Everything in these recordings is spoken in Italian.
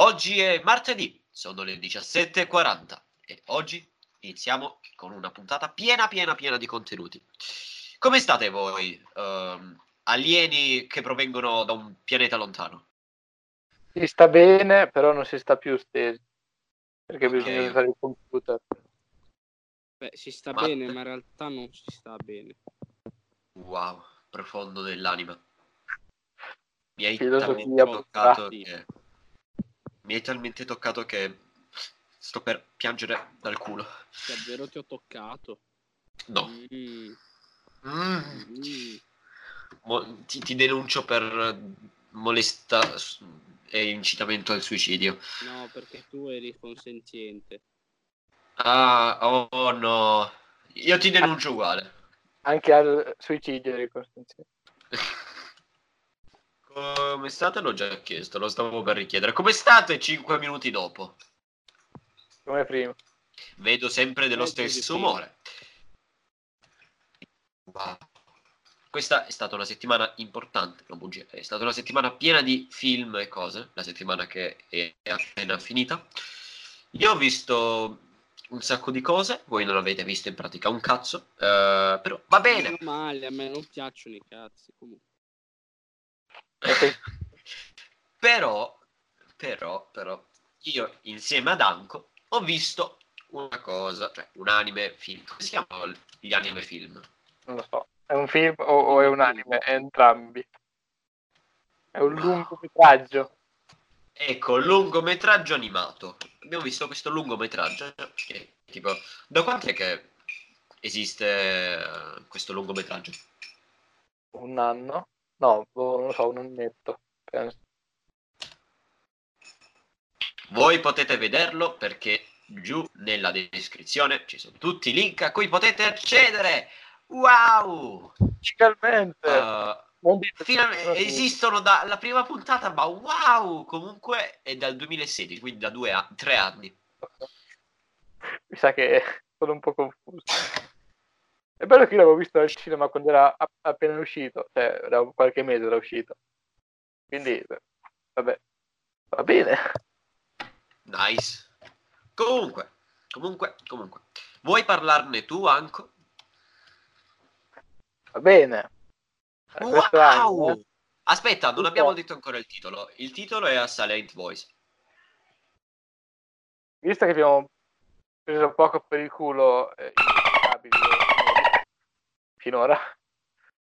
Oggi è martedì, sono le 17.40 e oggi iniziamo con una puntata piena, piena, piena di contenuti. Come state voi, ehm, alieni che provengono da un pianeta lontano? Si sta bene, però non si sta più stesi, perché Ok. bisogna usare il computer. Beh, si sta Ma- bene, ma in realtà non si sta bene. Wow, profondo dell'anima. Mi hai Filosofia talmente toccato che... Mi hai talmente toccato che sto per piangere dal culo. Davvero ti ho toccato. No. Mm, Mm. mm. Mo- ti, ti denuncio per molesta e incitamento al suicidio. No, perché tu eri consenziente. Ah, oh no. Io ti denuncio uguale. Anche al suicidio di Costanzino. Come state? L'ho già chiesto, lo stavo per richiedere. Come state 5 minuti dopo? Come prima. Vedo sempre dello stesso umore. Wow. Questa è stata una settimana importante, non bugia, è stata una settimana piena di film e cose, la settimana che è appena finita. Io ho visto un sacco di cose, voi non avete visto in pratica un cazzo, eh, però va bene. Male, a me non piacciono i cazzi. Comunque. Però, però, però, io insieme ad Anko ho visto una cosa, cioè un anime film. Come si chiamano gli anime film? Non lo so. È un film o, o è un anime? Entrambi. È un lungometraggio. Ecco, lungometraggio animato. Abbiamo visto questo lungometraggio che tipo da quanto è che esiste questo lungometraggio? Un anno? No, boh, non lo so, un annetto. Penso. Voi potete vederlo perché giù nella descrizione ci sono tutti i link a cui potete accedere. Wow! Finalmente! Uh, dite- finalmente esistono dalla prima puntata, ma wow! Comunque è dal 2016, quindi da due a- tre anni. Mi sa che sono un po' confuso. È bello che io l'avevo visto al cinema quando era app- appena uscito, cioè da qualche mese era uscito. Quindi, vabbè, va bene. Nice. Comunque, comunque, comunque. Vuoi parlarne tu, Anco? Va bene. Anno, Wow! Aspetta, non abbiamo detto ancora il titolo. Il titolo è A Silent Voice. visto che abbiamo preso poco per il culo eh, finora,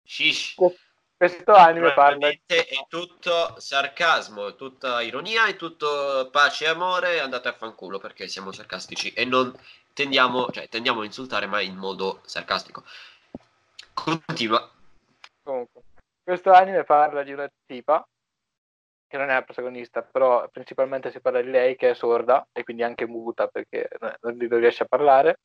Shish. questo anime parla Probabilmente è tutto sarcasmo, è tutta ironia, è tutto pace e amore. Andate a fanculo perché siamo sarcastici e non tendiamo, cioè, tendiamo a insultare, ma in modo sarcastico. Continua. Comunque, questo anime parla di una tipa che non è la protagonista, però principalmente si parla di lei che è sorda e quindi anche muta perché non riesce a parlare.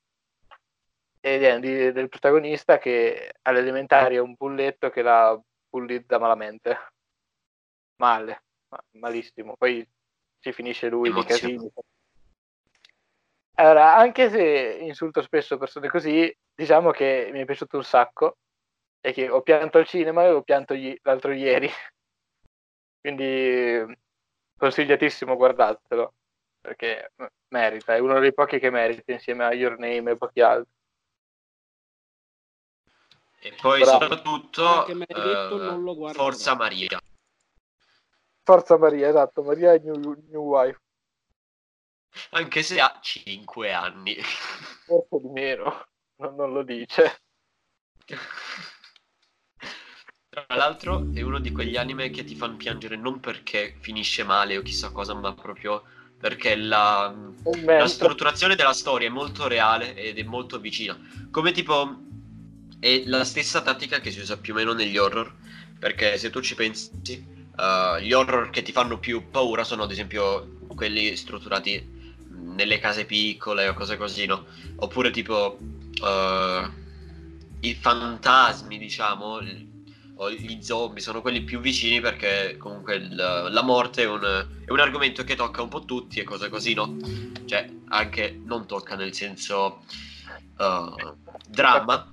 E di- del protagonista che alle elementari è un bulletto che la bullizza malamente. Male, ma- malissimo. Poi si finisce lui di casini. Allora, anche se insulto spesso persone così, diciamo che mi è piaciuto un sacco e che ho pianto al cinema e ho pianto gli- l'altro ieri. Quindi consigliatissimo, guardatelo, perché merita, è uno dei pochi che merita insieme a Your Name e pochi altri. E poi Bravo. soprattutto detto, eh, non lo guarderò. Forza Maria. Forza Maria, esatto, Maria è new, new wife, Anche se ha 5 anni. forse di meno, non, lo dice. Tra l'altro è uno di quegli anime che ti fanno piangere non perché finisce male o chissà cosa, ma proprio perché la, la strutturazione della storia è molto reale ed è molto vicina. Come tipo è la stessa tattica che si usa più o meno negli horror, perché se tu ci pensi, eh, gli horror che ti fanno più paura sono ad esempio quelli strutturati nelle case piccole o cose così, no? Oppure tipo eh, i fantasmi, diciamo, o gli zombie sono quelli più vicini perché comunque il- la morte è un, è un argomento che tocca un po' tutti e cose così, no? Cioè, anche non tocca nel senso uh, dramma,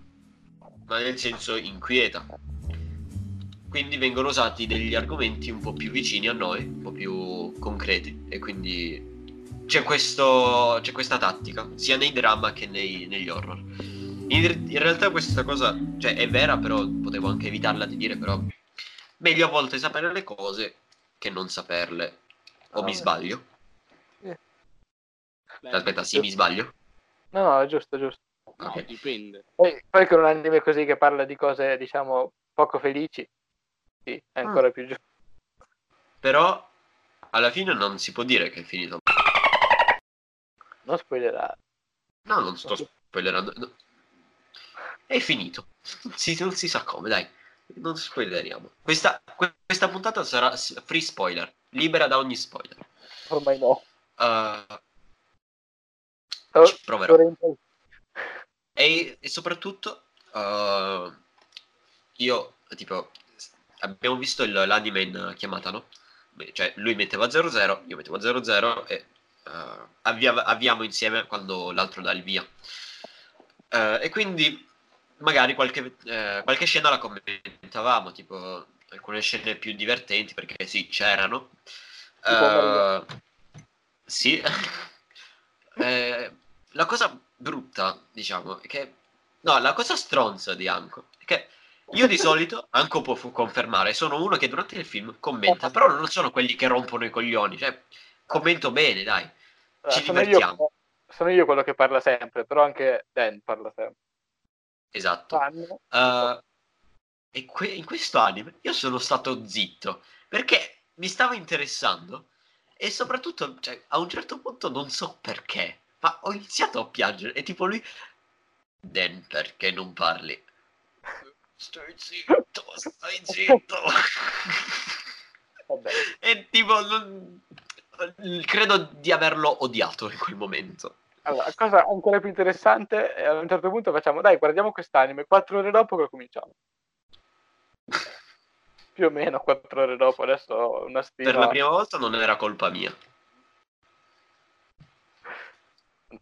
ma nel senso inquieta. quindi vengono usati degli argomenti un po' più vicini a noi, un po' più concreti e quindi c'è, questo, c'è questa tattica sia nei drama che nei- negli horror. In, in realtà questa cosa cioè, è vera, però potevo anche evitarla di dire, però meglio a volte sapere le cose che non saperle. O Ah, mi beh. sbaglio? Beh, Aspetta, sì, mi sbaglio? No, no, è giusto, è giusto. No, Ok. dipende. Poi, poi con un anime così che parla di cose, diciamo, poco felici, sì, è ancora più giusto. Però alla fine non si può dire che è finito. Non spoilerare. No, non sto spoilerando. no. È finito. Si- non si sa come, dai. Non spoileriamo. Questa, que- questa puntata sarà free spoiler, libera da ogni spoiler. Ormai no. Uh, Oh, ci proverò. E, e soprattutto, uh, io, tipo, abbiamo visto il- l'anime in chiamata, no? Cioè, lui metteva 00, io mettevo 00 e uh, avvia- avviamo insieme quando l'altro dà il via. Uh, e quindi, magari qualche, eh, qualche scena la commentavamo, tipo alcune scene più divertenti, perché sì, c'erano. Uh, sì. Eh, la cosa brutta, diciamo, è che... No, la cosa stronza di Anko è che io di solito, Anko può fu- confermare, sono uno che durante il film commenta, però non sono quelli che rompono i coglioni, cioè commento bene, dai. Allora, ci sono, divertiamo. io, sono io quello che parla sempre, però anche Dan parla sempre. Esatto. Uh, e que- in questo anime io sono stato zitto perché mi stava interessando e soprattutto cioè, a un certo punto non so perché ma ho iniziato a piangere e tipo lui Dan perché non parli stai zitto stai zitto Vabbè. e tipo non- credo di averlo odiato in quel momento Allora, cosa ancora più interessante è a un certo punto facciamo, dai, guardiamo quest'anime, quattro ore dopo che cominciamo. Più o meno quattro ore dopo, adesso una stima. per la prima volta non era colpa mia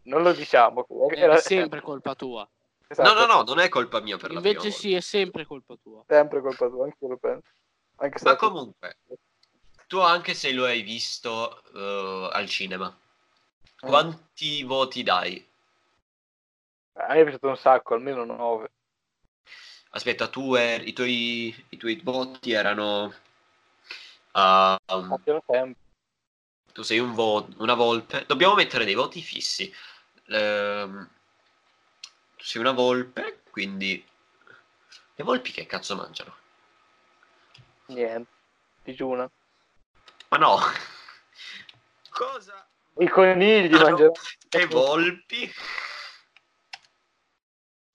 Non lo diciamo. È Era sempre colpa tua. esatto, no no no non è colpa mia per la prima Invece volta sì, è sempre colpa tua. Sempre colpa tua, anche io lo penso. Anche se Ma comunque, tu anche se lo hai visto eh, al cinema, Mm. quanti voti dai? A me è piaciuto un sacco, almeno 9. Aspetta, tu er- i, tuoi, i tuoi voti erano... ah, um. Tu sei un vo- una volpe. Dobbiamo mettere dei voti fissi. Ehm, tu sei una volpe, quindi... Le volpi che cazzo mangiano? Niente. Digiuna. Ma no! Cosa? I conigli Ah, no. mangeranno. Le volpi?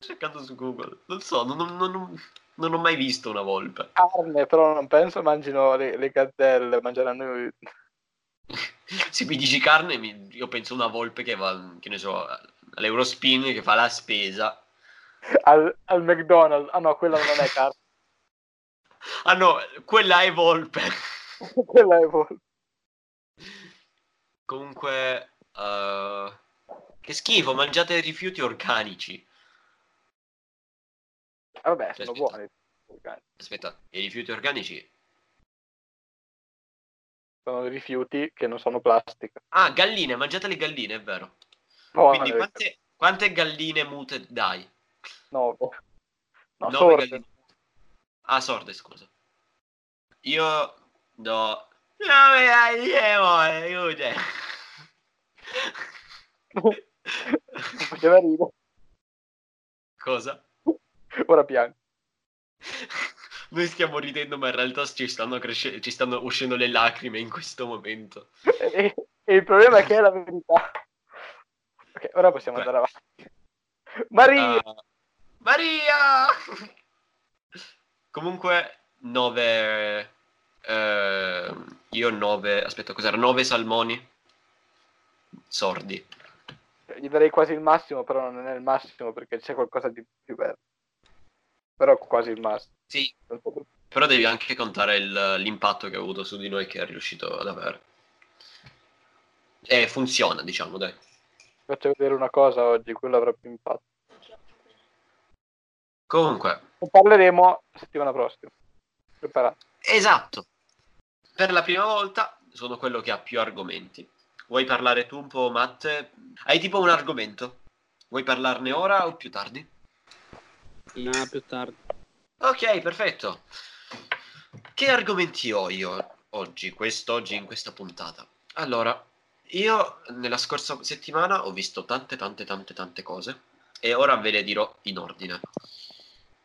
cercando su Google. Non so, non, non- non- non ho mai visto una volpe. carne, però non penso mangino le, le gazzelle, mangeranno Se mi dici carne, mi- io penso una volpe che va, che ne so, all'Eurospin, che fa la spesa. al, al McDonald's. Ah no, quella non è carne, Ah no, quella è volpe. quella è volpe. Comunque, eh, che schifo, mangiate rifiuti organici. Vabbè, sono Aspetta. buoni. Aspetta, i rifiuti organici... Sono rifiuti che non sono plastica. Ah, galline, mangiate le galline, è vero. Buone, Quindi quante, quante galline mute dai? Nove. No, Nove sorde. galline. Ah, sorde, scusa. Io do... Nove galline mute. Mi faceva ridere. Cosa? Ora piango. Noi stiamo ridendo, ma in realtà ci stanno, cresce- ci stanno uscendo le lacrime in questo momento. E, e il problema è che è la verità. Ok, ora possiamo Beh. andare avanti. Maria! Ah, Maria! Comunque, 9... io 9... Aspetta, cos'era? 9 salmoni sordi. Gli darei quasi il massimo, però non è il massimo perché c'è qualcosa di più bello. Però quasi il massimo. Sì, però devi anche contare il- l'impatto che ha avuto su di noi che è riuscito ad avere. E funziona, diciamo, dai. Faccio vedere una cosa oggi, quello avrà più impatto. Comunque, Ne parleremo settimana prossima. Preparato. Esatto. Per la prima volta sono quello che ha più argomenti. Vuoi parlare tu un po', Matt? Hai tipo un argomento? Vuoi parlarne ora o più tardi? No, più tardi. Ok, perfetto. Che argomenti ho io oggi, quest'oggi, in questa puntata? Allora, io nella scorsa settimana ho visto tante, tante, tante, tante cose e ora ve le dirò in ordine.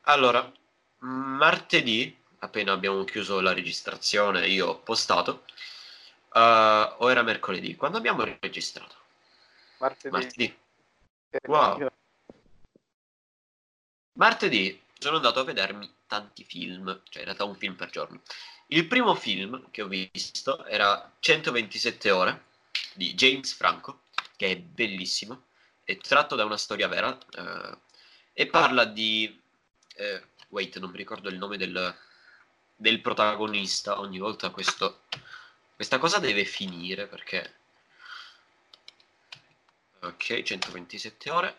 Allora, martedì, appena abbiamo chiuso la registrazione, io ho postato, uh, o era mercoledì, quando abbiamo registrato? Martedì. Martedì. Eh, Wow. Martedì sono andato a vedermi tanti film, cioè in realtà un film per giorno. Il primo film che ho visto era 127 ore di James Franco, che è bellissimo, è tratto da una storia vera eh, e parla di... eh, wait, non mi ricordo il nome del, del protagonista, ogni volta questo, questa cosa deve finire perché... Ok, 127 ore.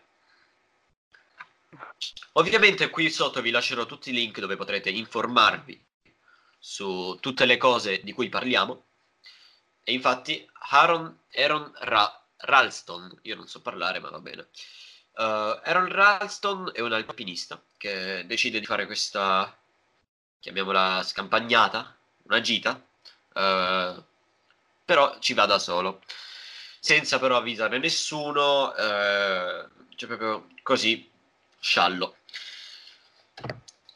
Ovviamente qui sotto vi lascerò tutti i link dove potrete informarvi su tutte le cose di cui parliamo. E infatti Aaron, Aaron Ra- Ralston, io non so parlare ma va bene. Uh, Aaron Ralston è un alpinista che decide di fare questa, chiamiamola scampagnata, una gita, uh, però ci va da solo, senza però avvisare nessuno, uh, cioè proprio così, sciallo.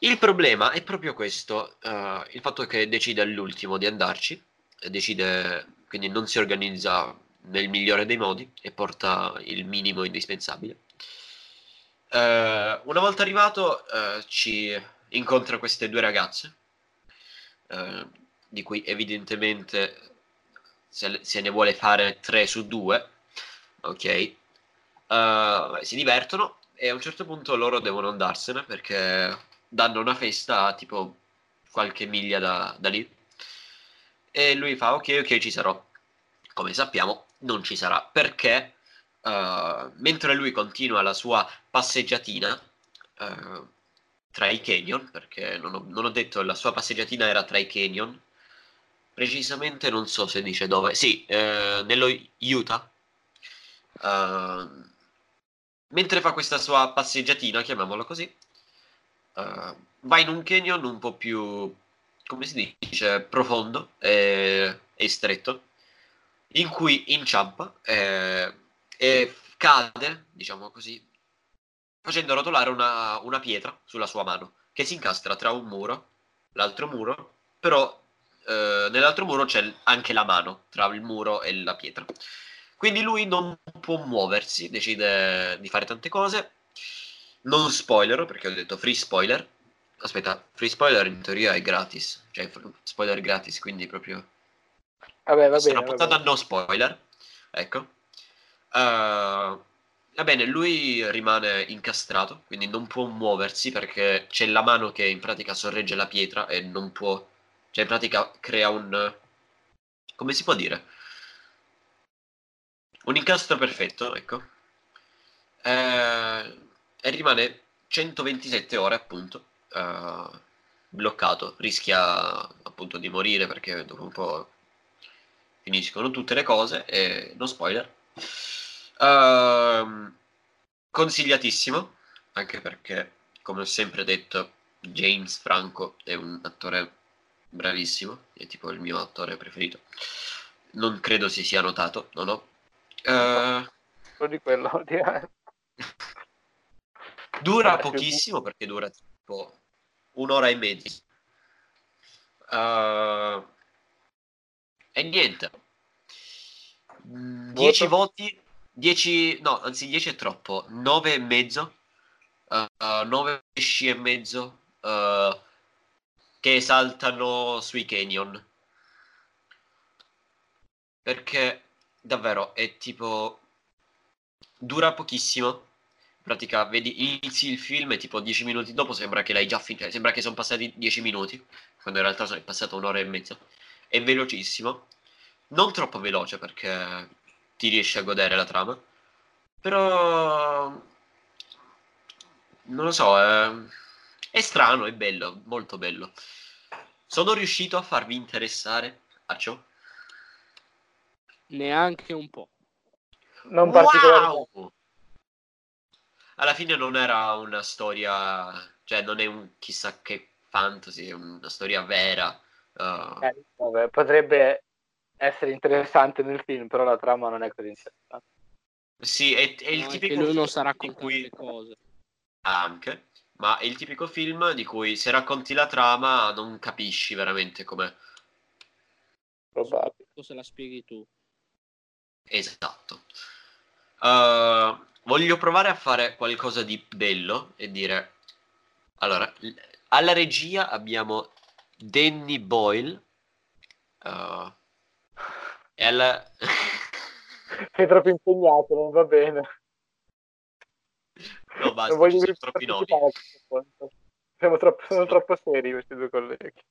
Il problema è proprio questo, eh, il fatto che decide all'ultimo di andarci, decide, quindi non si organizza nel migliore dei modi e porta il minimo indispensabile. Eh, una volta arrivato eh, ci incontra queste due ragazze, di cui evidentemente se, se ne vuole fare tre su due, ok? Si divertono e a un certo punto loro devono andarsene perché danno una festa tipo qualche miglia da, da lì. E lui fa ok ok ci sarò. Come sappiamo non ci sarà. Perché uh, mentre lui continua la sua passeggiatina uh, tra i canyon perché non ho, non ho detto la sua passeggiatina era tra i canyon precisamente non so se dice dove. Sì uh, nello Utah mentre fa questa sua passeggiatina chiamiamola così Uh, va in un canyon un po' più, come si dice, profondo e, e stretto, in cui inciampa e, e, cade, diciamo così, facendo rotolare una, una, pietra sulla sua mano, che si incastra tra un muro, l'altro muro, però uh, nell'altro muro c'è anche la mano tra il muro e la pietra. Quindi lui non può muoversi, decide di fare tante cose non spoiler perché ho detto free spoiler. Aspetta, free spoiler in teoria è gratis, cioè spoiler gratis, quindi proprio. Vabbè, va bene. una puntata no spoiler, ecco. Uh, va bene, lui rimane incastrato, quindi non può muoversi perché c'è la mano che in pratica sorregge la pietra e non può. Cioè, in pratica crea un. Come si può dire? Un incastro perfetto, ecco. Eh e rimane 127 ore appunto uh, bloccato rischia appunto di morire perché dopo un po' finiscono tutte le cose e non spoiler uh, consigliatissimo anche perché come ho sempre detto James Franco è un attore bravissimo è tipo il mio attore preferito non credo si sia notato no no uh, Solo di quello ultimamente. Dura pochissimo perché dura tipo un'ora e mezza. Uh, e niente. 10 voti, 10, no, anzi 10 è troppo, 9 e mezzo, uh, 9 pesci e mezzo uh, che saltano sui canyon. Perché davvero è tipo dura pochissimo. In pratica vedi inizi il film e tipo 10 minuti dopo sembra che l'hai già finito cioè, sembra che sono passati 10 minuti quando in realtà è passata un'ora e mezza. È velocissimo. Non troppo veloce perché ti riesci a godere la trama. Però non lo so è, è strano è bello molto bello. Sono riuscito a farvi interessare a ciò? Neanche un po'. Non particolarmente. Wow! Alla fine non era una storia, cioè non è un chissà che fantasy, è una storia vera. uh, Eh, vabbè, potrebbe essere interessante nel film, però la trama non è così interessante. sì, è, è il No, tipico che lui non film sa raccontare cui le cose. anche, ma è il tipico film di cui se racconti la trama non capisci veramente com'è. Probabile. Se la spieghi tu. Esatto. Uh, voglio provare a fare qualcosa di bello e dire... Allora, alla regia abbiamo Danny Boyle. uh, e alla... Sei troppo impegnato, non va bene. no, basta, non ci sono troppi nomi. Siamo troppo, sono troppo seri questi due colleghi.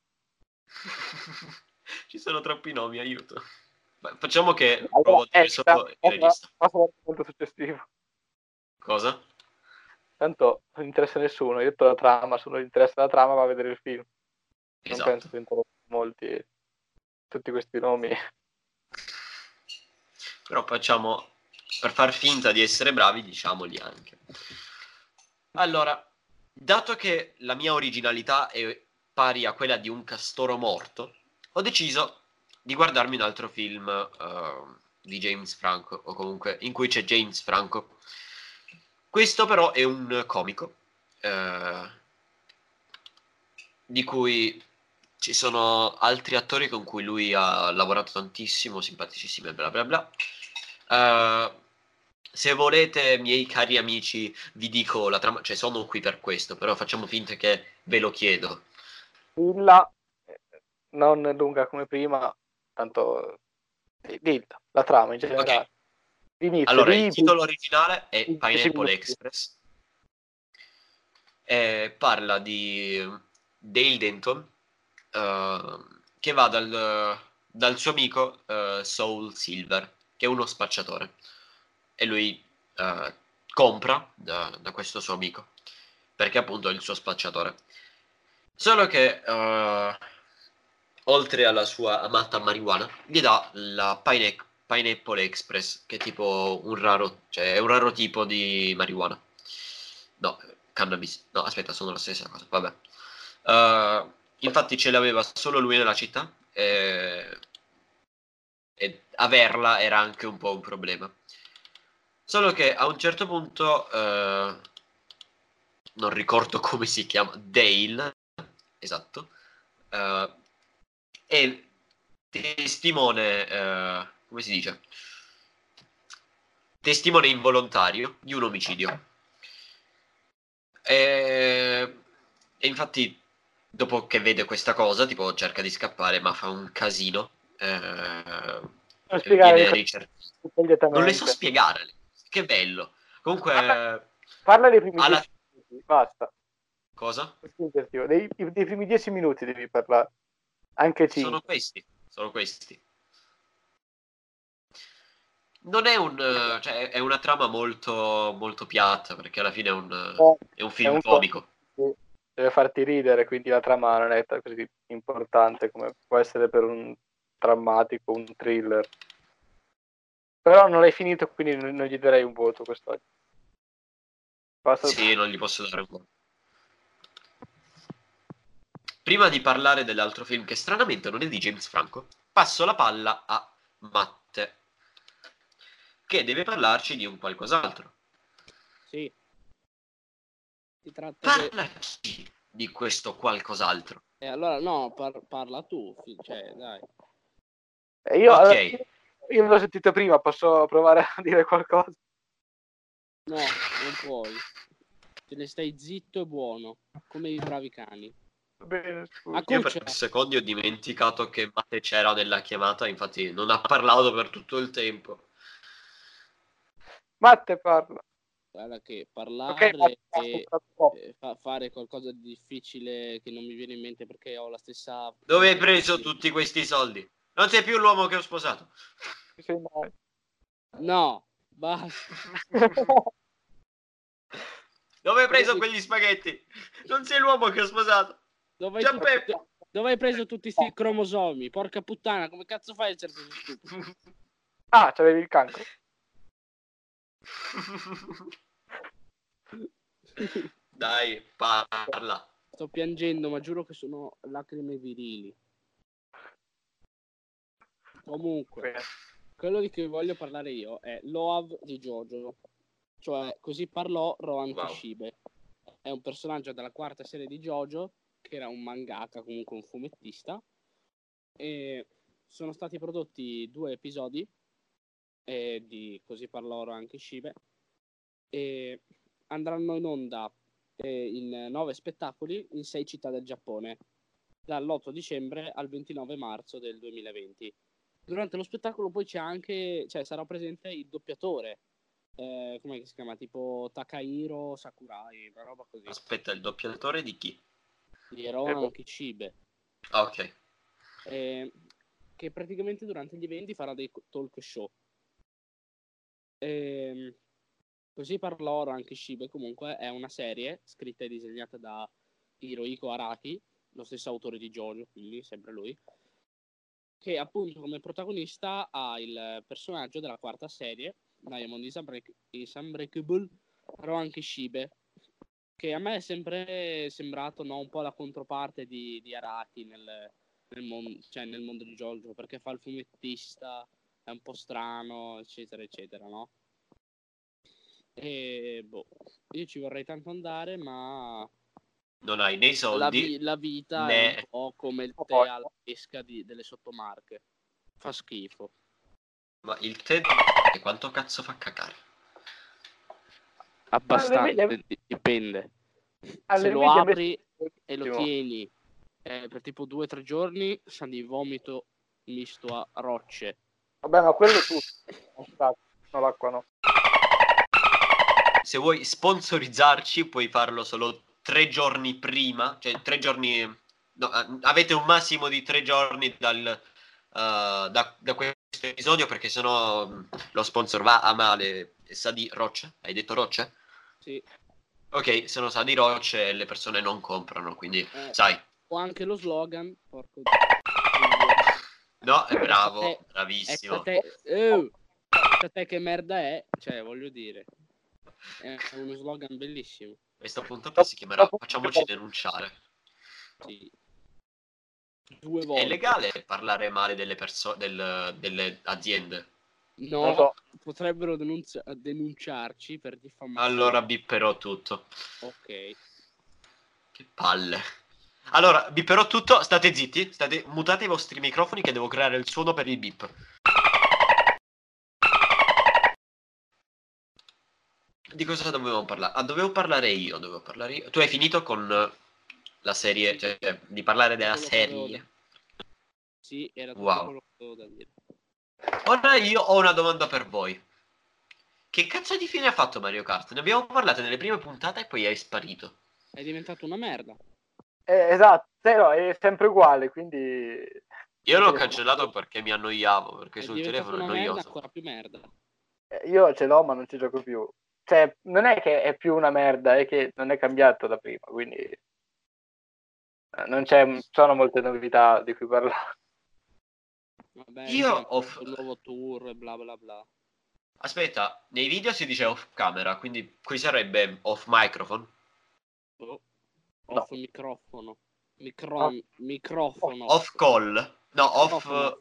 ci sono troppi nomi, aiuto. Facciamo che Allora, provo a dire extra, solo il regista. punto successivo. Cosa? Tanto non interessa a nessuno, io ho detto la trama, se non gli interessa la trama va a vedere il film. Non Esatto. penso che interessi molti tutti questi nomi. Però facciamo, per far finta di essere bravi, diciamoli anche. Allora, dato che la mia originalità è pari a quella di un castoro morto, ho deciso di guardarmi un altro film eh, di James Franco, o comunque in cui c'è James Franco. Questo però è un comico, eh, di cui ci sono altri attori con cui lui ha lavorato tantissimo, simpaticissimi bla bla bla. Eh, se volete, miei cari amici, vi dico la trama, cioè sono qui per questo, però facciamo finta che ve lo chiedo. Dilla, eh, non lunga come prima, tanto di- dilla, la trama in generale. Ok. L'inizio, Allora, di- il titolo originale è Pineapple Express. E parla di Dale Denton eh, che va dal, dal suo amico eh, Soul Silver, che è uno spacciatore. E lui eh, compra da, da questo suo amico, perché appunto è il suo spacciatore. Solo che eh, oltre alla sua amata marijuana, gli dà la Pine- Pineapple Express, che è tipo un raro, cioè è un raro tipo di marijuana. No, cannabis. No, aspetta, sono la stessa cosa. Vabbè. Eh, infatti ce l'aveva solo lui nella città e, e averla era anche un po' un problema. Solo che a un certo punto, eh, non ricordo come si chiama, Dale, esatto, eh, è testimone, eh, come si dice? Testimone involontario di un omicidio. E, e infatti, dopo che vede questa cosa, tipo cerca di scappare, ma fa un casino. eh, viene le ricercato. Non le so spiegare. Che bello. Comunque, Ah. Parla dei primi Alla- dieci minuti, basta. cosa? Dei, dei primi dieci minuti devi parlare. Anche cinque. Sono questi. Sono questi. Non è un. eh, cioè, è una trama molto, molto piatta, perché alla fine è un, è un film un po'. comico. Deve farti ridere, quindi la trama non è così importante come può essere per un drammatico, un thriller. Però non l'hai finito, quindi non non gli darei un voto quest'oggi. Basta- Sì, non gli posso dare un voto. Prima di parlare dell'altro film, che stranamente non è di James Franco, passo la palla a Matte, che deve parlarci di un qualcos'altro. Sì. Si tratta di... Parlaci di questo qualcos'altro. Eh, allora, no, par- parla tu, cioè, dai. Eh, Io, Ok. allora, io io non l'ho sentito prima, posso provare a dire qualcosa? No, non puoi. Te ne stai zitto e buono, come i bravi cani. Va Bene, scusa. Io per secondi ho dimenticato che Matte c'era nella chiamata, infatti non ha parlato per tutto il tempo. Matte parla. Guarda che parlare Matte, e troppo. eh, fa- fare qualcosa di difficile che non mi viene in mente perché ho la stessa... Dove hai preso tutti questi soldi? Non sei più l'uomo che ho sposato. No, basta. Dove hai preso quegli spaghetti? Non sei l'uomo che ho sposato. Dove hai, Gianpeppe. tutti, Dove hai preso tutti questi cromosomi? Porca puttana, come cazzo fai a essere così stupido? Ah, c'avevi il cancro. Dai, parla. Sto piangendo, ma giuro che sono lacrime virili. Comunque, quello di cui voglio parlare io è Loav di Jojo. Cioè, così parlò Rohan Wow. Kishibe. È un personaggio della quarta serie di Jojo, che era un mangaka, comunque un fumettista. E sono stati prodotti due episodi eh, di Così parlò Rohan Kishibe. E andranno in onda eh, in nove spettacoli in sei città del Giappone, dall'8 dicembre al 29 marzo del 2020. Durante lo spettacolo poi c'è anche, cioè sarà presente il doppiatore, eh, come si chiama? Tipo Takahiro Sakurai, una roba così, Aspetta, il doppiatore di chi? Di Rohan Kishibe, Ah, ok. eh, che praticamente durante gli eventi farà dei talk show. Ehm, così parlò Rohan Kishibe, comunque è una serie scritta e disegnata da Hirohiko Araki, lo stesso autore di Jojo, quindi sempre lui, che appunto come protagonista ha il personaggio della quarta serie, Diamond is Unbreakable, Rohan Kishibe, che a me è sempre sembrato no, un po' la controparte di, di Araki nel, nel, mon- cioè, nel mondo di Jojo, perché fa il fumettista, è un po' strano, eccetera, eccetera, no? E boh, io ci vorrei tanto andare, ma Non hai né la, soldi. vi- la vita né- è un po' come il tè alla pesca di- delle sottomarche. Fa schifo. Ma il e quanto cazzo fa cagare? Abbastanza, le- di- dipende. Alle Se lo apri e lo Ottimo. tieni eh, per tipo due o tre giorni, sa di vomito misto a rocce. Vabbè, ma quello tu. No, l'acqua no. Se vuoi sponsorizzarci, puoi farlo solo tre giorni prima, cioè tre giorni. no, eh, avete un massimo di tre giorni dal, eh, da, da questo episodio, perché sennò lo sponsor va a male e sa di rocce. Hai detto rocce? Sì. Ok, se non sa di rocce, le persone non comprano, quindi Eh, sai. o anche lo slogan. Porco No, è bravo, Eh, bravissimo. Ecco te, ecco te che merda è, cioè voglio dire, è uno slogan bellissimo. Questa puntata si chiamerà Facciamoci denunciare. Sì. Due È volte. legale parlare male delle persone, delle aziende? No, so. potrebbero denunzia- denunciarci per diffamazione. Allora bipperò tutto. Ok. Che palle. Allora, bipperò tutto, state zitti, state mutate i vostri microfoni che devo creare il suono per il bip. Di cosa dovevamo parlare? Ah, dovevo parlare io, dovevo parlare io. Tu hai finito con la serie, cioè di parlare della serie. Sì, era tutto Wow. quello che avevo da dire. Ora io ho una domanda per voi. Che cazzo di fine ha fatto Mario Kart? Ne abbiamo parlato nelle prime puntate e poi è sparito. È diventato una merda. Eh, esatto, no, è sempre uguale, quindi... Io l'ho cancellato perché mi annoiavo, perché È sul telefono è una merda, noioso. ancora più merda. eh, Io ce l'ho, ma non ci gioco più. Cioè, non è che è più una merda, è che non è cambiato da prima, quindi... eh, Non c'è, sono molte novità di cui parlare. Vabbè, Io ho f- il nuovo tour e bla bla bla. Aspetta, nei video si dice off camera, quindi qui sarebbe off microphone. Oh. No. Off microfono. Micro- Microfono. Off call. No, off Microfono.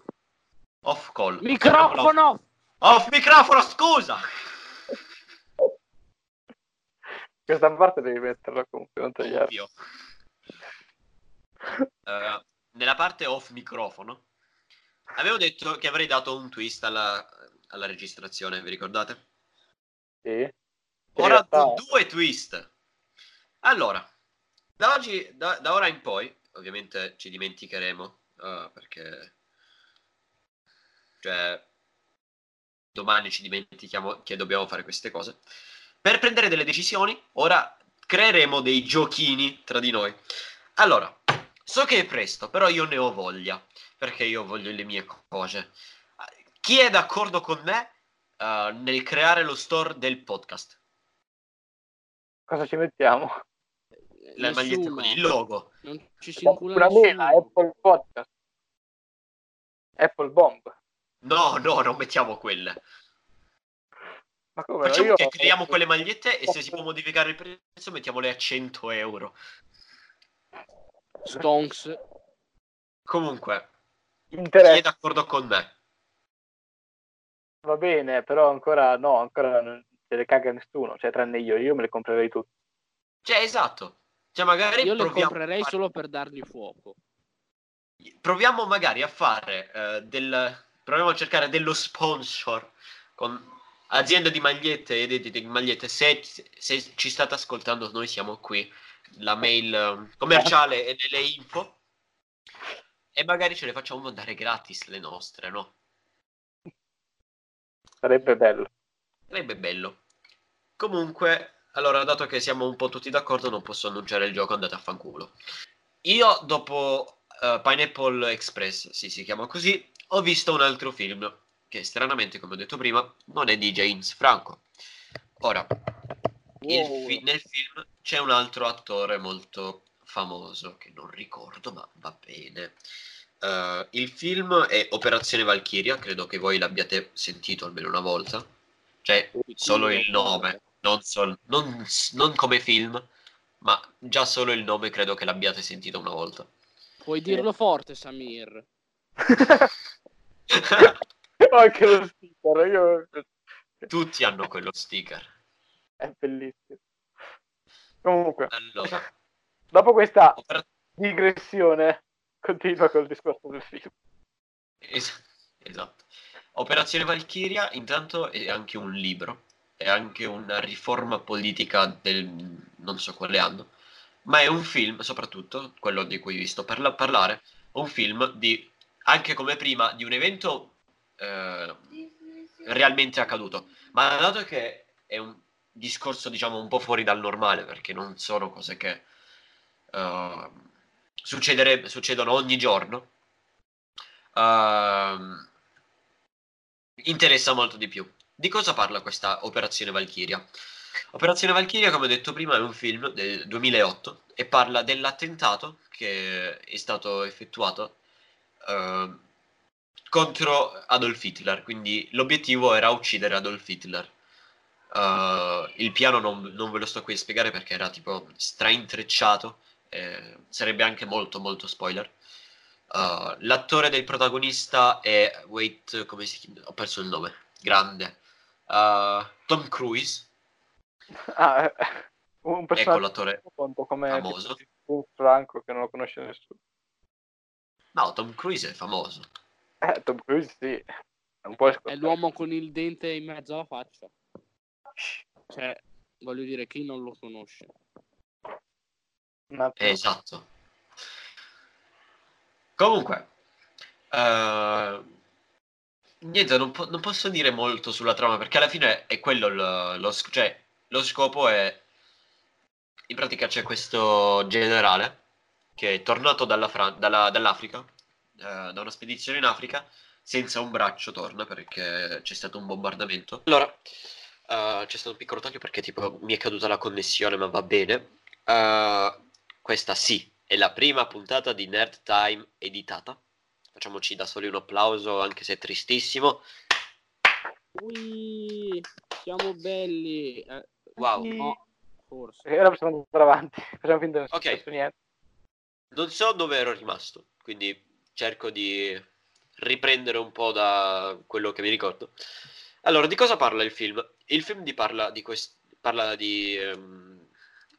off call. Microfono! Off microfono, scusa. Questa parte devi metterla comunque, non tagliare. Eh, nella parte off microfono avevo detto che avrei dato un twist alla, alla registrazione, vi ricordate? Sì. Ora do due twist. Allora, da oggi, da, da ora in poi, ovviamente ci dimenticheremo, eh, perché, cioè, domani ci dimentichiamo che dobbiamo fare queste cose. Per prendere delle decisioni, ora creeremo dei giochini tra di noi. Allora, so che è presto, però io ne ho voglia, perché io voglio le mie cose. Chi è d'accordo con me eh, nel creare lo store del podcast? Cosa ci mettiamo? la maglietta con il logo. Non ci si incula Una nessuno. mela, Apple Podcast. Apple Bomb. No, no, non mettiamo quelle. Ma come? Facciamo Io- che creiamo quelle magliette e se si può modificare il prezzo mettiamole a 100 euro. Stonks. Comunque, chi è Interessa, d'accordo con me? va bene, però ancora no, ancora non se le caga nessuno, cioè tranne io, io me le comprerei tutte. Cioè, esatto. Cioè, magari Io le comprerei fare- solo per dargli fuoco. proviamo magari a fare eh, del... Proviamo a cercare dello sponsor con aziende di magliette ed editi di magliette. Se, se ci state ascoltando, noi siamo qui. La mail eh, commerciale e nelle info. E magari ce le facciamo mandare gratis le nostre, no? Sarebbe bello. Sarebbe bello. Comunque, allora, dato che siamo un po' tutti d'accordo, non posso annunciare il gioco, andate a fanculo. Io, dopo eh, Pineapple Express, sì, si chiama così, ho visto un altro film, che stranamente, come ho detto prima, non è di James Franco. Ora, Wow. fi- nel film c'è un altro attore molto famoso, che non ricordo, ma va bene. Eh, il film è Operazione Valkyria, credo che voi l'abbiate sentito almeno una volta. Cioè, solo il nome, non, sol- non non come film, ma già solo il nome credo che l'abbiate sentito una volta. Puoi dirlo forte, Samir. Ho anche lo sticker, io... Tutti hanno quello sticker. è bellissimo. Comunque, Allora, dopo questa digressione, continua col discorso del film. es- esatto. Operazione Valkyria intanto è anche un libro, è anche una riforma politica del non so quale anno, ma è un film, soprattutto quello di cui vi sto parla- parlare, un film di, anche come prima, di un evento eh, realmente accaduto, ma dato che è un discorso diciamo un po' fuori dal normale, perché non sono cose che succedere- succedono ogni giorno, ehm, interessa molto di più. Di cosa parla questa Operazione Valkyria? Operazione Valkyria, come ho detto prima, è un film del 2008 e parla dell'attentato che è stato effettuato eh, contro Adolf Hitler. Quindi l'obiettivo era uccidere Adolf Hitler. Eh, il piano non, non ve lo sto qui a spiegare perché era tipo straintrecciato, eh, sarebbe anche molto molto spoiler. Uh, l'attore del protagonista è wait come si chiama ho perso il nome grande Uh, Tom Cruise Ah, eh, un ecco personaggio l'attore appunto come famoso. un Franco che non lo conosce nessuno. no Tom Cruise è famoso Eh, Tom Cruise sì, è un po' È l'uomo con il dente in mezzo alla faccia. Cioè, voglio dire, chi non lo conosce? Un attimo. Eh, esatto comunque uh, niente non, po- non posso dire molto sulla trama perché alla fine è quello lo, lo sc- cioè lo scopo è in pratica c'è questo generale che è tornato dalla Fran- dalla- dall'Africa eh, da una spedizione in Africa senza un braccio torna perché c'è stato un bombardamento allora eh, c'è stato un piccolo taglio perché tipo mi è caduta la connessione ma va bene Eh, questa sì è la prima puntata di Nerd Time editata facciamoci da soli un applauso anche se è tristissimo Ui, siamo belli. Eh, wow no, forse. E ora possiamo andare avanti, facciamo finta non Ok. sia successo niente. Non so dove ero rimasto, quindi cerco di riprendere un po' da quello che mi ricordo. Allora, di cosa parla il film? Il film di parla di quest- parla di ehm,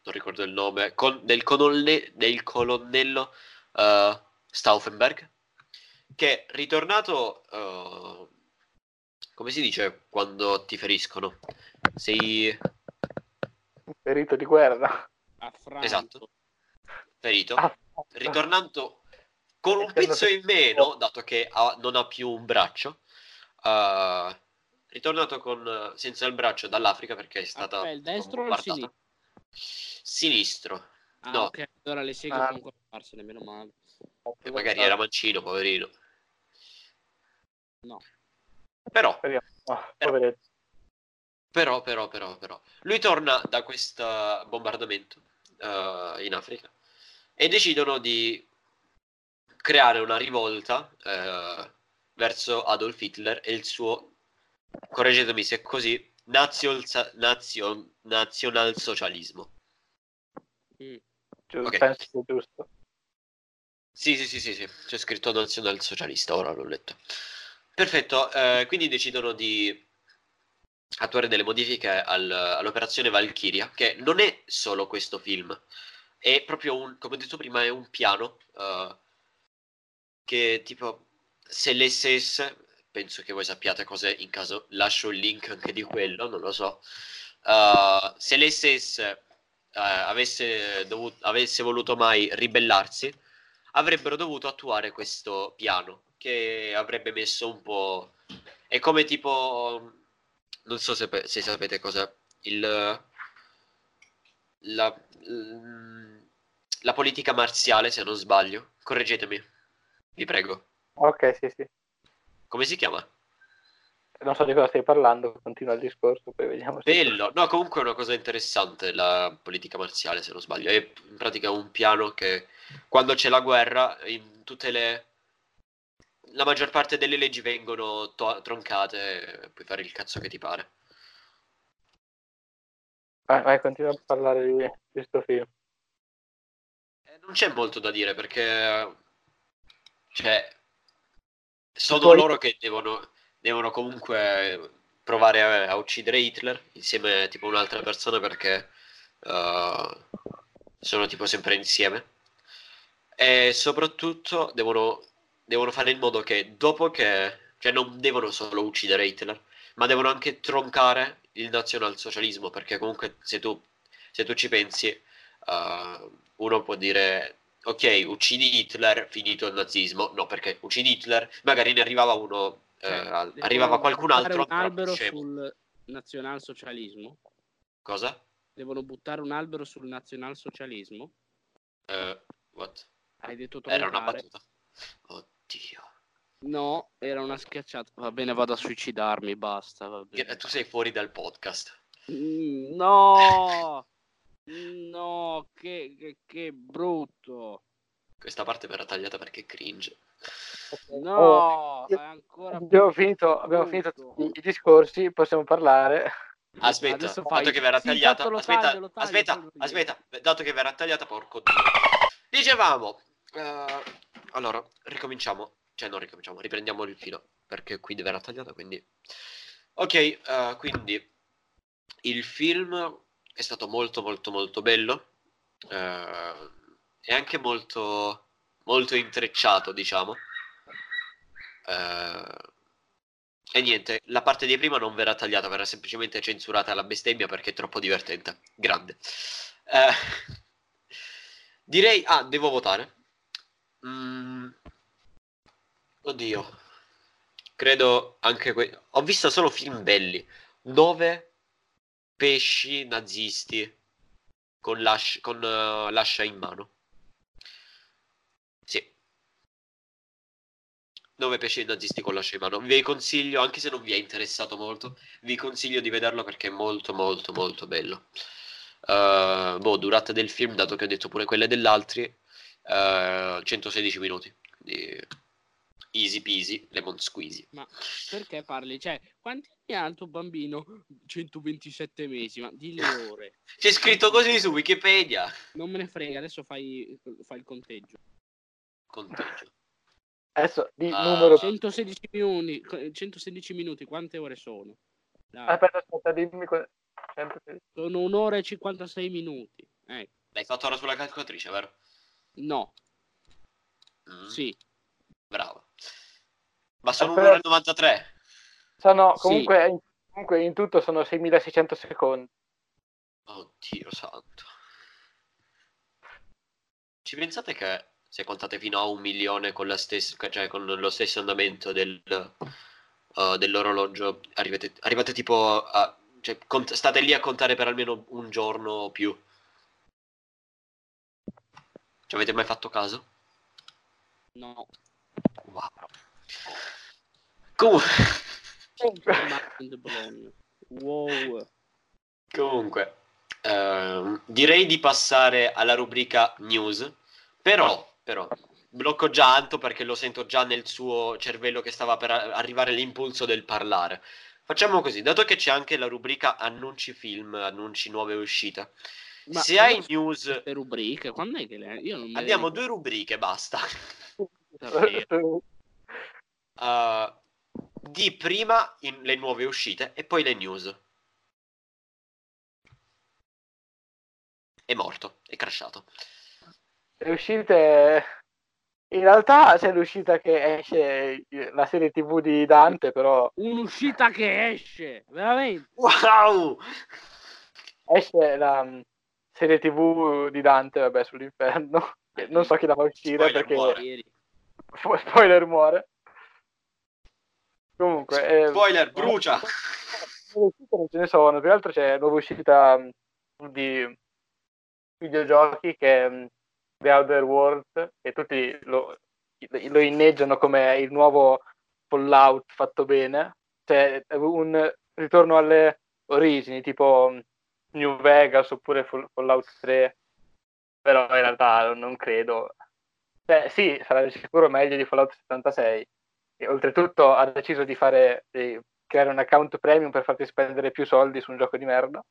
non ricordo il nome, con- del, colonne- del colonnello eh, Stauffenberg che ritornato eh, come si dice quando ti feriscono? Sei Ferito di guerra. A Franco. Esatto. ferito? Ah, ritornando con un pezzo in meno, dato che ha- non ha più un braccio, eh, ritornato con, senza il braccio dall'Africa perché è stata Aspetta, il destro o il. Sinistro, Ah, No. ok. Allora le seghe Ah. sono ancora farsene, meno male. e magari era mancino, poverino. No. Però. Ah, poveretto. però, però, però, però, lui torna da questo bombardamento eh, in Africa e decidono di creare una rivolta eh, verso Adolf Hitler e il suo, correggetemi se è così, naziol, nazion, nazionalsocialismo. Mm. Giusto, Ok. penso sia giusto. Sì, sì, sì, sì, sì, c'è scritto nazionalsocialista, ora l'ho letto. Perfetto, eh, quindi decidono di attuare delle modifiche al- all'operazione Valkyria, che non è solo questo film, è proprio un, come ho detto prima, è un piano eh, che tipo, se l'SS, penso che voi sappiate cos'è, in caso lascio il link anche di quello, non lo so, Eh, se l'SS eh, avesse, dovuto, avesse voluto mai ribellarsi, avrebbero dovuto attuare questo piano che avrebbe messo un po'... È come tipo... Non so se, se sapete cosa... Il... La, la politica marziale, se non sbaglio. Correggetemi, vi prego. Ok, sì, sì. Come si chiama? Non so di cosa stai parlando, continua il discorso, poi vediamo se... Bello, no, comunque è una cosa interessante la politica marziale, se non sbaglio. È in pratica un piano che quando c'è la guerra, in tutte le... La maggior parte delle leggi vengono to- troncate puoi fare il cazzo che ti pare. Vai, vai, continua a parlare di di questo film. Eh, non c'è molto da dire perché... Cioè... Sono Poi- loro che devono, devono comunque provare a, a uccidere Hitler insieme tipo a un'altra persona perché eh, sono tipo sempre insieme. E soprattutto devono, devono fare in modo che dopo che... Cioè non devono solo uccidere Hitler, ma devono anche troncare il nazionalsocialismo, perché comunque se tu, se tu ci pensi, eh, uno può dire, ok, uccidi Hitler, finito il nazismo, no, perché uccidi Hitler, magari ne arrivava uno, eh, devono arrivava qualcun altro un albero sul nazionalsocialismo. Cosa? Devono buttare un albero sul nazionalsocialismo. Eh, what? Hai detto Era una battuta. Oddio. No, era una schiacciata. Va bene, vado a suicidarmi, basta. Tu sei fuori dal podcast. Mm, No! No, che, che, che brutto. Questa parte verrà tagliata perché è cringe. No, Oh, è ancora Abbiamo finito, abbiamo finito i discorsi, possiamo parlare. Aspetta, Adesso dato fai- che verrà sì, tagliata, aspetta, taglio, taglio, aspetta, aspetta, dato che verrà tagliata, porco dio. Dicevamo, eh, allora, ricominciamo, cioè non ricominciamo, riprendiamo il filo, perché qui verrà tagliata, quindi... Ok, eh, quindi il film è stato molto molto molto bello, eh, e anche molto, molto intrecciato, diciamo. Eh, e niente, la parte di prima non verrà tagliata, verrà semplicemente censurata la bestemmia perché è troppo divertente. Grande. Eh, direi, ah, devo votare. Mm, oddio, credo anche que- Ho visto solo film belli. Dove pesci nazisti con, l'ascia, con eh, l'ascia in mano. Sì. Nove pesci nazisti con l'ascia in mano. Vi consiglio, anche se non vi è interessato molto, vi consiglio di vederlo perché è molto molto molto bello. Eh, boh, durata del film, dato che ho detto pure quelle dell'altri, eh, 116 minuti. Quindi easy peasy, lemon squeezy. Ma perché parli? Cioè, quanti anni ha il tuo bambino? 127 mesi, ma di le ore. C'è scritto così su Wikipedia. Non me ne frega, adesso fai, fai il conteggio. Conteggio. Adesso di Ah, numero... 116 minuti, 116 minuti, quante ore sono? Dai, Aspetta, aspetta, dimmi... que- 116. sono un'ora e 56 minuti. Ecco. L'hai fatto ora sulla calcolatrice, vero? No, Mm, sì. Bravo. Ma sono Aspetta. un'ora e 93. Sono, Sì. comunque, in, comunque in tutto sono 6600 secondi. Oddio santo. Ci pensate che se contate fino a un milione con, la stessa, cioè con lo stesso andamento del, uh, dell'orologio, arrivate, arrivate tipo a... Cioè, cont- state lì a contare per almeno un giorno o più. Ci avete mai fatto caso? No. Wow. Comunque... Wow. Comunque, Ehm, direi di passare alla rubrica news, però, però blocco già Anto perché lo sento già nel suo cervello che stava per arrivare l'impulso del parlare. Facciamo così, dato che c'è anche la rubrica annunci film, annunci nuove uscite. Ma se hai news, rubriche, quando è che le... Io non le abbiamo ricordo due rubriche, basta. Davvero. Uh, di prima in- le nuove uscite e poi le news. È morto, è crashato. Le uscite... In realtà c'è l'uscita che esce la serie tv di Dante, però Un'uscita che esce, veramente. Wow! esce la mm, serie tv di Dante, vabbè, sull'inferno. che Non so chi la fa uscire Spoiler, perché muore. Spoiler muore. Comunque, eh, Spoiler, brucia! nuove uscite non ce ne sono, più che altro c'è nuova uscita mh, di videogiochi che è mh, The Outer Worlds, che tutti lo, lo inneggiano come il nuovo Fallout fatto bene, cioè è un ritorno alle origini, tipo mh, New Vegas oppure Fall- Fallout 3, però in realtà non credo. Cioè, sì, sarà di sicuro meglio di Fallout 76. E oltretutto ha deciso di fare di creare un account premium per farti spendere più soldi su un gioco di merda.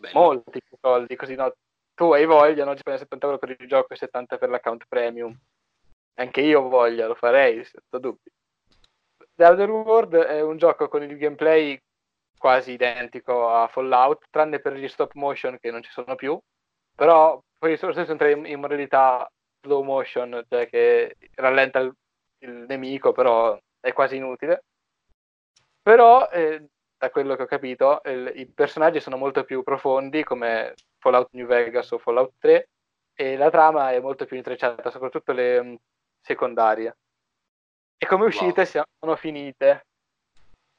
Bello. Molti più soldi, così no. Tu hai voglia, no? Ci spendi 70 euro per il gioco e 70 per l'account premium. Anche io ho voglia, lo farei, senza dubbi. The Outer World è un gioco con il gameplay quasi identico a Fallout, tranne per gli stop motion che non ci sono più. Però poi lo stesso entra in, in modalità slow motion, cioè che rallenta il, il nemico, però è quasi inutile. Però, eh, da quello che ho capito, il- i personaggi sono molto più profondi, come Fallout New Vegas o Fallout 3, e la trama è molto più intrecciata, soprattutto le mh, secondarie. E come Wow. uscite siamo- sono finite,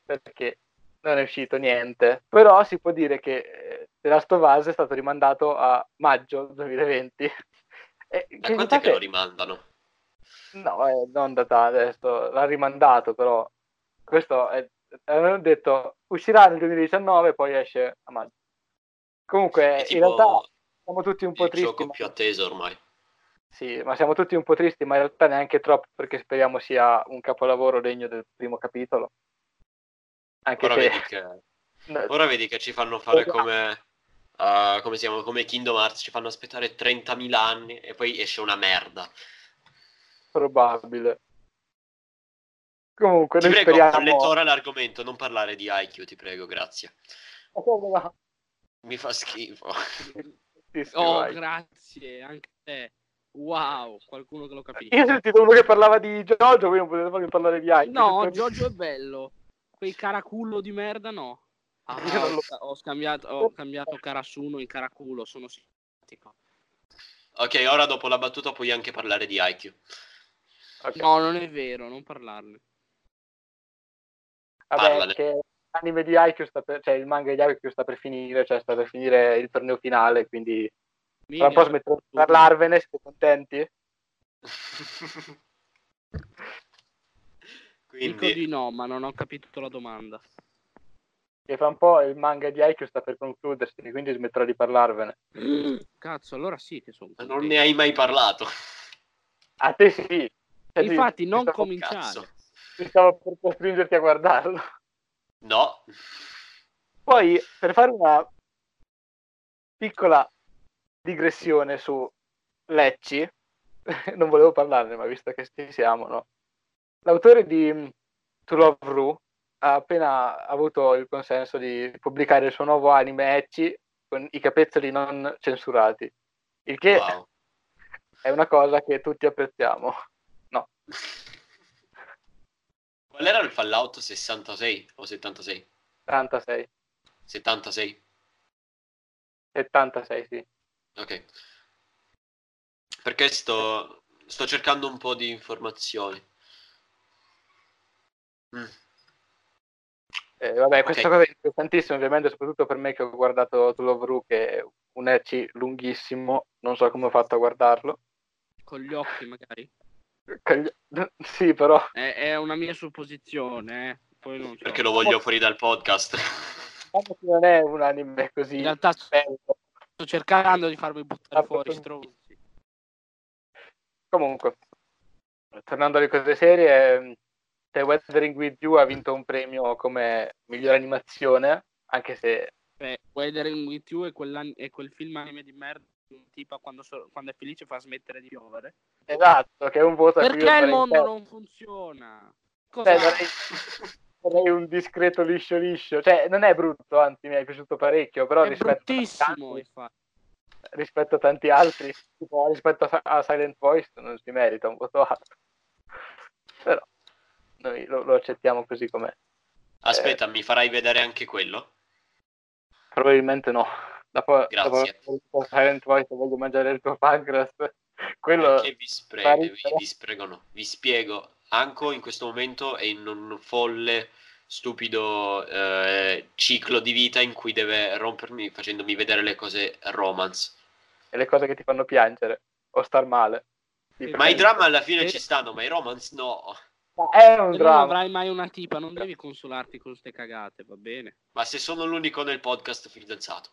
perché non è uscito niente. Però si può dire che eh, The Last of Us è stato rimandato a maggio 2020. E Da che quant'è che lo rimandano? No, eh, non da adesso, l'ha rimandato, però questo è, hanno detto uscirà nel 2019 poi esce a maggio. Comunque, È Eh, in realtà siamo tutti un po' il tristi, gioco ma, più atteso ormai. sì, ma siamo tutti un po' tristi, ma in realtà neanche troppo perché speriamo sia un capolavoro degno del primo capitolo. Anche Ora se vedi che, ora vedi che ci fanno fare Esatto. come, uh, come, siamo, come Kingdom Hearts, ci fanno aspettare 30.000 anni e poi esce una merda. probabile. Comunque, Ti noi prego, speriamo... colletta ora l'argomento, non parlare di IQ, ti prego, grazie. Mi fa schifo. Oh, grazie, anche te. Wow, qualcuno che lo Io capisce. ho sentito uno che parlava di Giorgio, voi non potete farmi parlare di Ike. No, Giorgio è bello. Quei caraculo di merda no. Ah, lo- ho, scambiato, ho cambiato carasuno in caraculo, sono simpatico. Ok, ora dopo la battuta puoi anche parlare di IQ. Ok. No, non è vero, non parlarne. Vabbè, che l'anime di Haikyuu sta per, cioè il manga di Haikyuu sta per finire, cioè sta per finire il torneo finale, quindi tra un po' smetterò di parlarvene, siete contenti? Dico Quindi, di no, ma non ho capito la domanda. Che fra un po' il manga di Haikyuu sta per concludersi, quindi smetterò di parlarvene. Cazzo, allora sì che sono non ne hai mai parlato. A te sì. Cioè, ti- Infatti, ti non stavo- cominciare. Cazzo. ti stavo per costringerti a guardarlo. No. Poi, per fare una piccola digressione su Lecci, non volevo parlarne, ma visto che ci siamo, no? L'autore di mm, To Love Ru ha appena avuto il consenso di pubblicare il suo nuovo anime Ecchi con i capezzoli non censurati, il che Wow. è una cosa che tutti apprezziamo. No, Qual era il Fallout 66 o 76? 76, 76. 76, sì. Ok. Perché sto, sto cercando un po' di informazioni. Mm. Eh, vabbè, questa Ok. cosa è interessantissima, ovviamente, soprattutto per me che ho guardato To Love Ru, che è un ecci lunghissimo, non so come ho fatto a guardarlo. Con gli occhi, magari. Cagli- Sì, però È, è una mia supposizione, eh. Poi non so. Perché lo voglio fuori dal podcast. diciamo non è un anime così In realtà sto, bello. sto cercando di farmi buttare Ah, fuori stronzi. Comunque, tornando alle cose serie, The Weathering With You ha vinto un premio come miglior animazione, anche se Beh, Weathering with You è, è quel film anime di merda tipo quando, so- quando è felice fa smettere di piovere. esatto, che è un voto Perché il mondo non funziona? Cos'è? Cioè, darei, darei un discreto liscio liscio. Cioè, non è brutto, anzi mi è piaciuto parecchio, però è rispetto a, tanti, rispetto a tanti altri, tipo rispetto a, a Silent Voice, non si merita un voto alto. Però noi lo, lo accettiamo così com'è. Aspetta, mi farai vedere anche quello? Probabilmente no. Dopo, Grazie. dopo Silent Voice voglio mangiare il tuo pancreas. Quello Che vi, spre- fa vi, vi sprego, no. Vi spiego. Anco in questo momento è in un folle, stupido eh, ciclo di vita in cui deve rompermi facendomi vedere le cose romance. è le cose che ti fanno piangere o star male. Ma i dramma alla fine Eh. ci stanno, ma i romance no. È un non avrai mai una tipa, non devi consolarti con ste cagate, va bene? Ma se sono l'unico nel podcast fidanzato.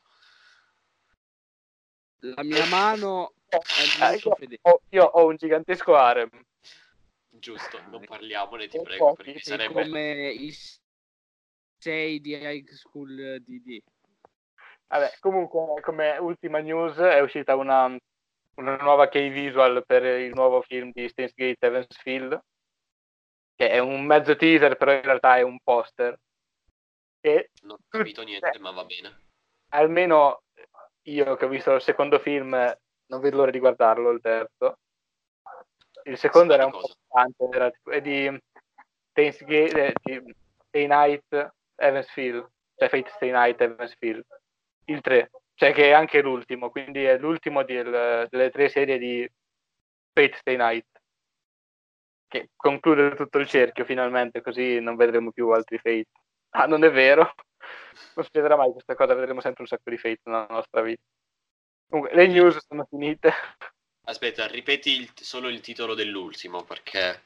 La mia mano è Eh, molto io, fedele. ho, io ho un gigantesco harem. Giusto, non parliamone, ti prego, perché sarebbe... come i 6 di High School DD. Vabbè, comunque, come ultima news è uscita una, una nuova key visual per il nuovo film di Steins Gate Evansfield, che è un mezzo teaser, però in realtà è un poster. E Non ho capito niente, ma va bene. almeno io che ho visto il secondo film non vedo l'ora di guardarlo, il terzo. Il secondo Sì, era un cosa? po' pesante, era tipo- è di Gate, eh, di Stay Night Evansfield, cioè Fate Stay Night Evansfield, il 3, cioè che è anche l'ultimo, quindi è l'ultimo del- delle tre serie di Fate Stay Night, che conclude tutto il cerchio finalmente, così non vedremo più altri Fate. Ah, non è vero, non succederà mai questa cosa, vedremo sempre un sacco di Fate nella nostra vita. Comunque, le news sono finite. Aspetta, ripeti il- solo il titolo dell'ultimo, perché...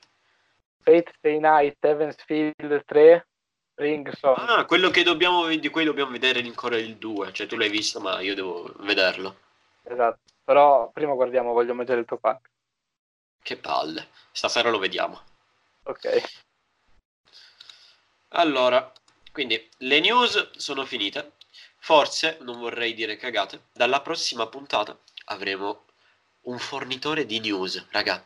Fate Stay Night, Evansfield 3, Ring Song. Ah, quello che dobbiamo, di cui dobbiamo vedere ancora il 2. Cioè, tu l'hai visto, ma io devo vederlo. Esatto. Però prima guardiamo, voglio mangiare il tuo pack. Che palle. Stasera lo vediamo. Ok. Allora, quindi le news sono finite. Forse, non vorrei dire cagate, dalla prossima puntata avremo un fornitore di news, raga.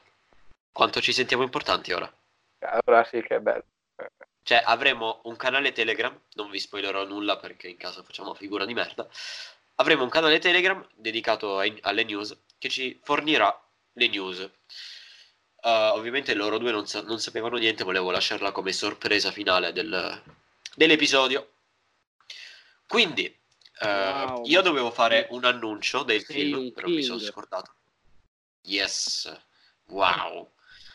Quanto ci sentiamo importanti ora? Allora sì che bello. Cioè, avremo un canale Telegram, non vi spoilerò nulla perché in caso facciamo figura di merda. Avremo un canale Telegram dedicato ai- alle news che ci fornirà le news. Uh, ovviamente loro due non, sa- non sapevano niente, volevo lasciarla come sorpresa finale del- dell'episodio. Quindi, uh, Wow. io dovevo fare un annuncio del Sei film, però mi sono king. scordato. Yes, wow.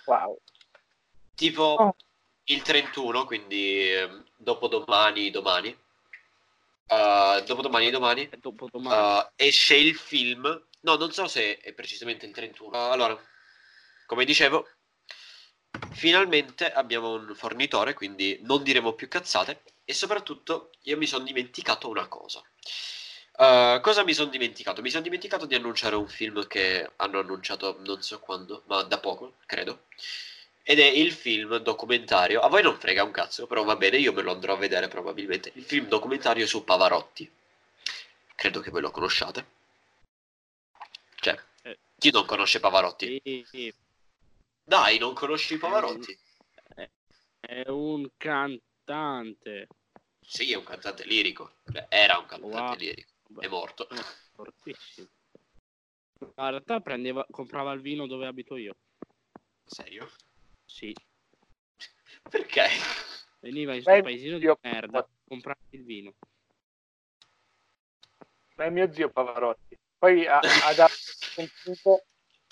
Wow. Tipo Oh. il 31, quindi ehm, dopodomani, domani. Uh, dopodomani, domani. Dopo domani. uh, esce il film. No, non so se è precisamente il 31. Uh, allora, come dicevo, finalmente abbiamo un fornitore, quindi non diremo più cazzate. E soprattutto, io mi sono dimenticato una cosa. Uh, cosa mi sono dimenticato? Mi sono dimenticato di annunciare un film che hanno annunciato non so quando, ma da poco, credo. Ed è il film documentario. A voi non frega un cazzo, però va bene, io me lo andrò a vedere probabilmente. Il film documentario su Pavarotti. Credo che voi lo conosciate. Cioè, Eh. chi non conosce Pavarotti? Sì, sì. Dai, non conosci Pavarotti? È un cantante. Sì, è un cantante lirico. Beh, era un cantante Wow. lirico. Beh, È morto. fortissimo. In realtà prendeva, comprava il vino dove abito io. Serio? Sì. Perché? Veniva in questo paesino di io- merda a comprare il vino. Ma è mio zio Pavarotti. Poi ha, ha dato 5,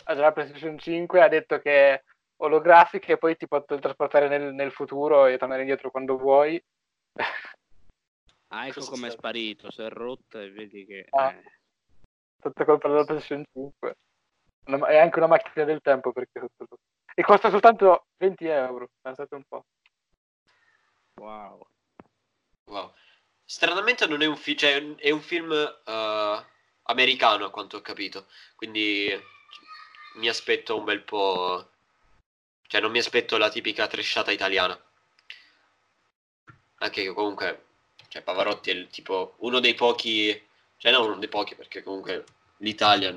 ha dato la PlayStation 5 ha detto che è olografica e poi ti può trasportare nel, nel futuro e tornare indietro quando vuoi. Ah, ecco com'è sta- sparito. Si è rotta e vedi che. Ah. eh, Tutta colpa della PlayStation 5. Una ma- è anche una macchina del tempo perché e costa soltanto 20 euro. Pensate un po'. wow. Wow. Stranamente non è un film, cioè è un film uh, americano a quanto ho capito, quindi mi aspetto un bel po'... Cioè non mi aspetto la tipica tresciata italiana. Anche che comunque, cioè Pavarotti è il, tipo uno dei pochi, cioè non uno dei pochi perché comunque l'Italia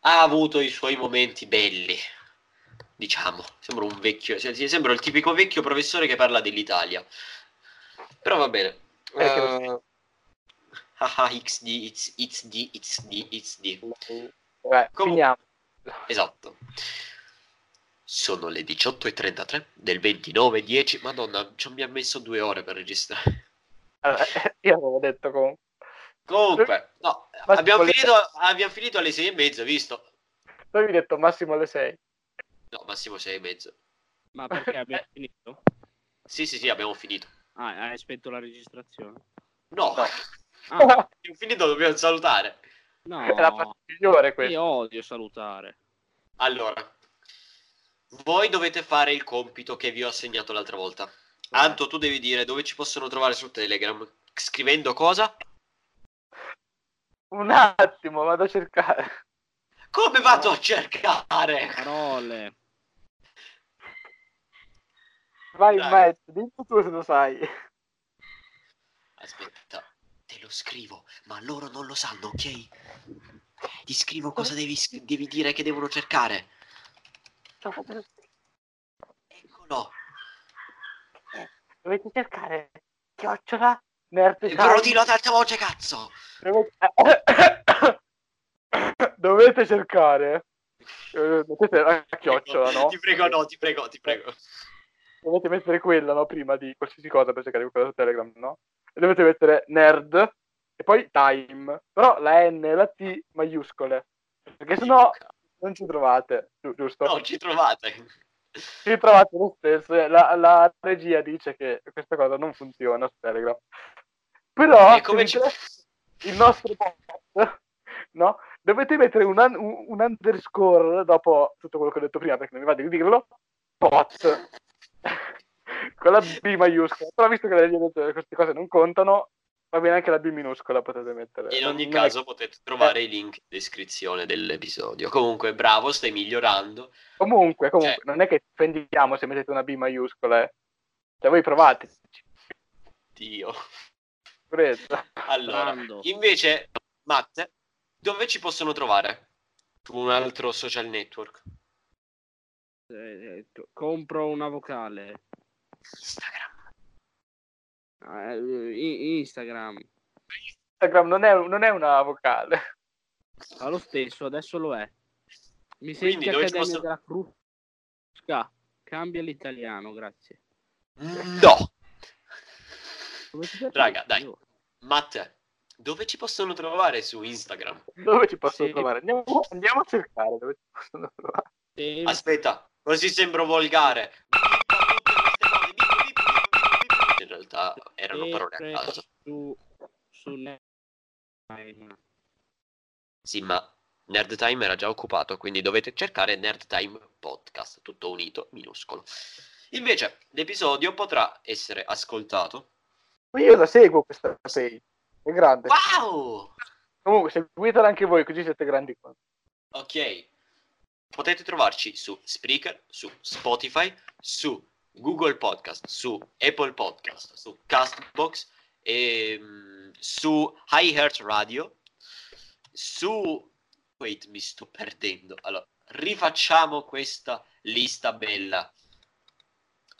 ha avuto i suoi momenti belli, diciamo. Sembra un vecchio, sembra il tipico vecchio professore che parla dell'Italia. Però va bene. Uh, haha, XD, it's, it's D, it's D, it's D. Beh, finiamo. Esatto. Sono le 18.33 del 29.10. Madonna, ci mi ha messo due ore per registrare. Allora, io avevo detto comunque. Comunque, no, abbiamo finito, abbiamo finito, alle 6 e mezza, visto? Tu avevi detto massimo alle 6. No, massimo 6 e mezza. Ma perché abbiamo finito? Sì, sì, sì, abbiamo finito. Ah, hai spento la registrazione? No. no. Ah. abbiamo finito, dobbiamo salutare. No. È la parte migliore questa. Io odio salutare. Allora, voi dovete fare il compito che vi ho assegnato l'altra volta. Anto, tu devi dire dove ci possono trovare su Telegram. Scrivendo cosa? Un attimo, vado a cercare. Come vado a cercare? Parole. Vai in mezzo, dimmi tu se lo sai. Aspetta, te lo scrivo, ma loro non lo sanno, ok? Ti scrivo cosa devi, devi dire che devono cercare. Eccolo. Dovete cercare chiocciola nerd. Eh, però dillo ad alta voce, cazzo. Dovete cercare. Eh, mettete la chiocciola, no? Ti prego, no, ti prego, ti prego. Dovete mettere quella, no? Prima di qualsiasi cosa per cercare quella su Telegram, no? Dovete mettere nerd e poi time. Però la N e la T maiuscole. Perché sennò non ci trovate, giusto? No, ci trovate. Ci trovate lo stesso. La, la regia dice che questa cosa non funziona su Telegram. Però ci... il nostro bot, no? Dovete mettere un, un, un, underscore dopo tutto quello che ho detto prima, perché non mi va di dirlo. Bot. Con la B maiuscola. Però visto che queste cose non contano, Va bene anche la B minuscola potete mettere. In ogni caso è... potete trovare eh. i link in descrizione dell'episodio. Comunque, bravo, stai migliorando. Comunque, comunque, cioè... non è che offendiamo se mettete una B maiuscola. Eh. Cioè, voi provate. Dio. Presa. Allora, Brando. invece, Matt, dove ci possono trovare? Su un altro social network. Eh, eh compro una vocale. Instagram. Uh, Instagram. Instagram non è, non è, una vocale. Fa lo stesso, adesso lo è. Mi senti Accademia posso... della Crusca. Cambia l'italiano, grazie. No. Raga, dai. Matt, dove ci possono trovare su Instagram? Dove ci possono sì. trovare? Andiamo, andiamo, a cercare dove ci possono trovare. Sì. Aspetta, così sembro volgare. Erano parole a caso. Su, su Nerdtime. Sì, ma Nerdtime era già occupato, quindi dovete cercare Nerdtime Podcast, tutto unito, minuscolo. Invece, l'episodio potrà essere ascoltato. Io la seguo questa page, è grande. Wow! Comunque, seguitela anche voi, così siete grandi qua. Ok. Potete trovarci su Spreaker, su Spotify, su Google Podcast, su Apple Podcast, su Castbox, e, um, su iHeart Radio, su... Wait, mi sto perdendo. Allora, rifacciamo questa lista bella.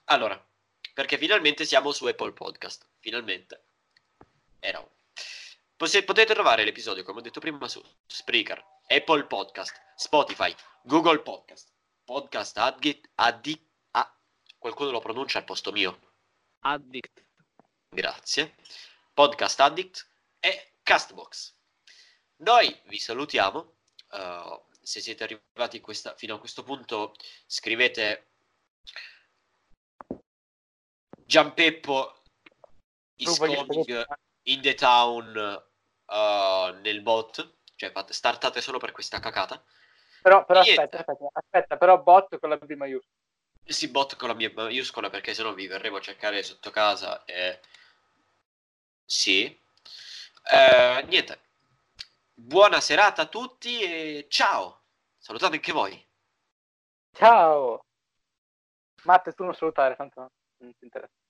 Allora, perché finalmente siamo su Apple Podcast. Finalmente. Era un... Potete trovare l'episodio, come ho detto prima, su Spreaker, Apple Podcast, Spotify, Google Podcast, Podcast Addict, Addict Qualcuno lo pronuncia al posto mio? Addict. Grazie. Podcast Addict e Castbox. Noi vi salutiamo. Uh, se siete arrivati questa, fino a questo punto, scrivete Giampeppo is coming in the town uh, nel bot. Cioè, fate, startate solo per questa cacata. Però, però aspetta, aspetta, aspetta, però bot con la B maiuscola. Si bot con la mia maiuscola perché sennò vi verremo a cercare sotto casa e Sì. Eh, niente. Buona serata a tutti e ciao. Salutate anche voi. Ciao! Matte, tu non salutare, tanto non ti interessa.